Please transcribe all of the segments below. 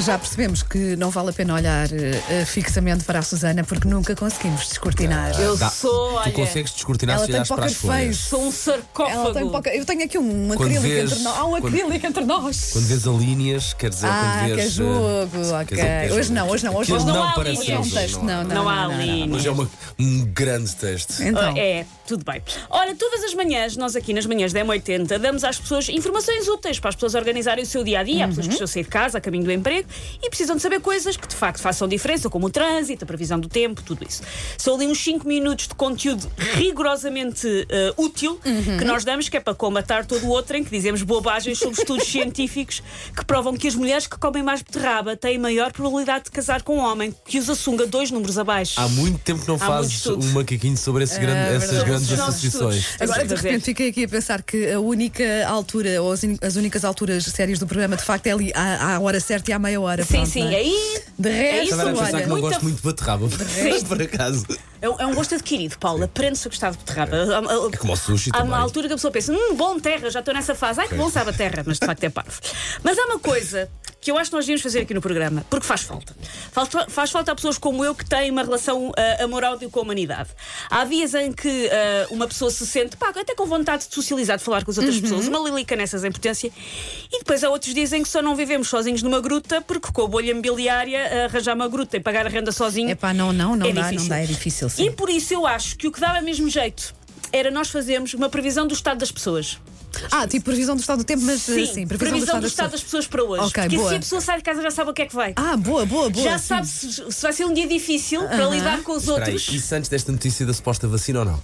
Já percebemos que não vale a pena olhar eh, fixamente para a Susana porque nunca conseguimos descortinar. Eu Dá- sou, olha, Tu consegues descortinar Ela se tem olhares para as folhas. sou um Ela sarcófago. tem pouca- Eu tenho aqui um Quando acrílico vês- entre nós. Há um quando- acrílico entre nós. Quando vês a linhas, quer dizer, Ah, quando vês. que é jogo, quer ok. dizer, que é Hoje não, hoje não, hoje não não há linhas. Não, um um texto, não há. não, não. Não há não, não, não. linhas. Mas é uma- um grande texto. Então, É, tudo bem. Ora, todas as manhãs, nós aqui nas manhãs da M80, damos às pessoas informações úteis para as pessoas organizarem o seu dia a dia. Há pessoas que estão a sair de casa, a caminho do emprego e precisam de saber coisas que de facto façam diferença, como o trânsito, a previsão do tempo, tudo isso. São ali uns 5 minutos de conteúdo rigorosamente eh, útil que nós damos, que é para combatar todo o outro em que dizemos bobagens sobre estudos científicos que provam que as mulheres que comem mais beterraba têm maior probabilidade de casar com um homem que usa sunga dois números abaixo. Há muito tempo que não Há fazes um macaquinho sobre esse grande- essas verdade. grandes associações. Agora, de repente, fiquei aqui a pensar que a única altura, ou as, in- as únicas alturas sérias do programa, de facto, é ali à, à hora certa e à meia hora. Sim, pronto, sim, não é? aí De resto, isso, Estava a pensar olha. que não Muita- gosto muito de beterraba, mas por acaso. é um, é um gosto adquirido, Paulo. Aprende-se a gostar de beterraba. É como o sushi Há uma também. altura que a pessoa pensa, hum, bom terra, já estou nessa fase. Ai, que bom sabe a terra, mas de facto é parvo. Mas há uma coisa que eu acho que nós devíamos fazer aqui no programa, porque faz falta. Faz, faz falta a pessoas como eu que têm uma relação uh, amor-ódio com a humanidade. Há dias em que ah, uma pessoa se sente, pá, até com vontade de socializar, de falar com as outras pessoas, uma lilica nessas em potência, e depois há outros dias em que só não vivemos sozinhos numa gruta, porque com a bolha imobiliária, arranjar uma gruta e pagar a renda sozinho. Epá, não, não, não é dá, não dá, é difícil, sim. E por isso eu acho que o que dava mesmo jeito era nós fazermos uma previsão do estado das pessoas. Ah, tipo previsão do estado do tempo, mas Sim, sim, previsão, do, das estado pessoas. das pessoas para hoje. Ok, Porque boa. assim a pessoa sai de casa já sabe o que é que vai. Ah, boa, boa, boa. já sim. sabe se, se vai ser um dia difícil para lidar com os Espera aí, outros. Isso antes desta notícia da suposta vacina ou não?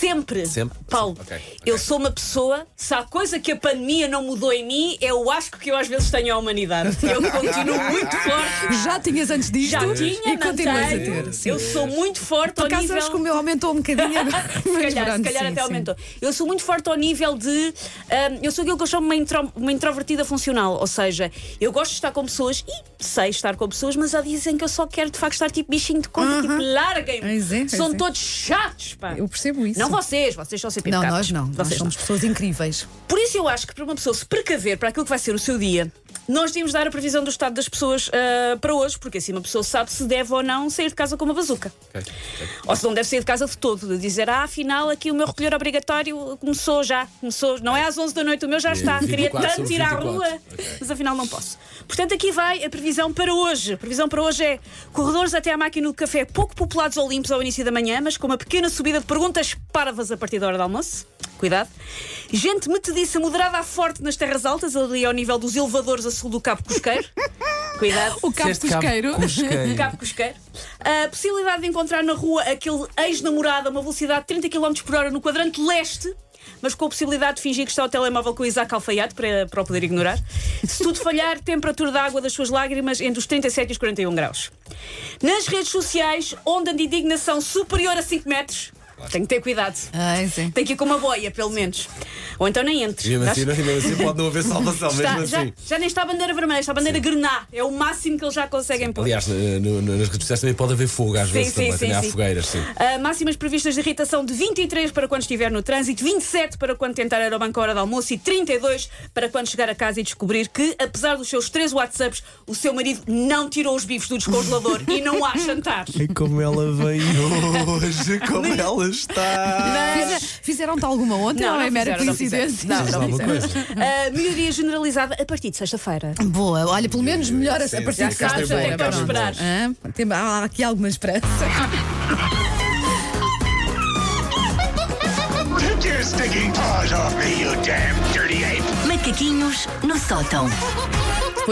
Sempre. Sempre? Paulo, Ok, ok. eu sou uma pessoa, se há coisa que a pandemia não mudou em mim, é o asco que eu às vezes tenho à humanidade. Eu continuo muito forte. Já tinhas antes disto Já tinha, e continuas a ter. Sim. Eu sou muito forte Por ao acaso nível... acho que o meu aumentou um bocadinho agora. Se calhar, se calhar até aumentou. Eu sou muito forte ao nível de. ahm, eu sou aquilo que eu chamo uma, intro- uma introvertida funcional. Ou seja, eu gosto de estar com pessoas e sei estar com pessoas, mas há dizem que eu só quero de facto estar tipo bichinho de conta, tipo, larguem-me. É, São é. todos chatos, pá. Eu percebo isso. Não vocês, vocês são sempre Não, nós não. Nós Vocês somos pessoas incríveis. por isso eu acho que para uma pessoa se precaver para aquilo que vai ser o seu dia, nós devíamos dar a previsão do estado das pessoas ah, para hoje, porque assim uma pessoa sabe se deve ou não sair de casa com uma bazuca. Ok, ok. Ou se não deve sair de casa de todo, de dizer, ah, afinal aqui o meu recolher obrigatório começou já, começou, não é às 11 da noite, o meu já está, queria 24 tanto ir à 24. rua, Ok. mas afinal não posso. Portanto, aqui vai a previsão para hoje. A previsão para hoje é corredores até à máquina do café pouco populados ou limpos ao início da manhã, mas com uma pequena subida de perguntas parvas a partir da hora do almoço. Cuidado. Gente metediça moderada a forte nas terras altas, ali ao nível dos elevadores a sul do Cabo Cosqueiro. Cuidado. O cabo Disseste cabo cosqueiro. cosqueiro. Cabo Cosqueiro. A possibilidade de encontrar na rua aquele ex-namorado a uma velocidade de 30 km por hora no quadrante leste, mas com a possibilidade de fingir que está o telemóvel com o Isaac alfaiate para, para o poder ignorar. Se tudo falhar, temperatura da água das suas lágrimas entre os 37 e os 41 graus. Nas redes sociais, onda de indignação superior a 5 metros. Tem que ter cuidado. Ai, sim. Tem que ir com uma boia, pelo menos. Ou então nem entre. Mesmo assim, mesmo assim pode não haver salvação, Está- mesmo já, assim. já nem está a bandeira vermelha, está a bandeira grená. É o máximo que eles já conseguem pôr. Aliás, no- no- nas redes sociais também pode haver fogo, às Sim, vezes sim, também. sim, também há sim. fogueiras, sim. Uh, máximas previstas de irritação de 23 para quando estiver no trânsito, 27 para quando tentar ir ao banco à hora do almoço e 32 para quando chegar a casa e descobrir que, apesar dos seus três WhatsApps, o seu marido não tirou os bifes do descongelador e não há jantar. E como ela vem hoje, como ela está. Fizer- Fizeram-te alguma ontem ou é mera fizeram, não coincidência? Não, não alguma fizeram. coisa? Uh, melhoria generalizada a partir de sexta-feira. Boa, olha, pelo menos melhora a Sim, partir sim, de cá bom, que cá podes tem bom. esperar. Hã? Tem- há aqui alguma esperança. Take your stinking paws off me, you damn dirty ape! Macaquinhos no sótão.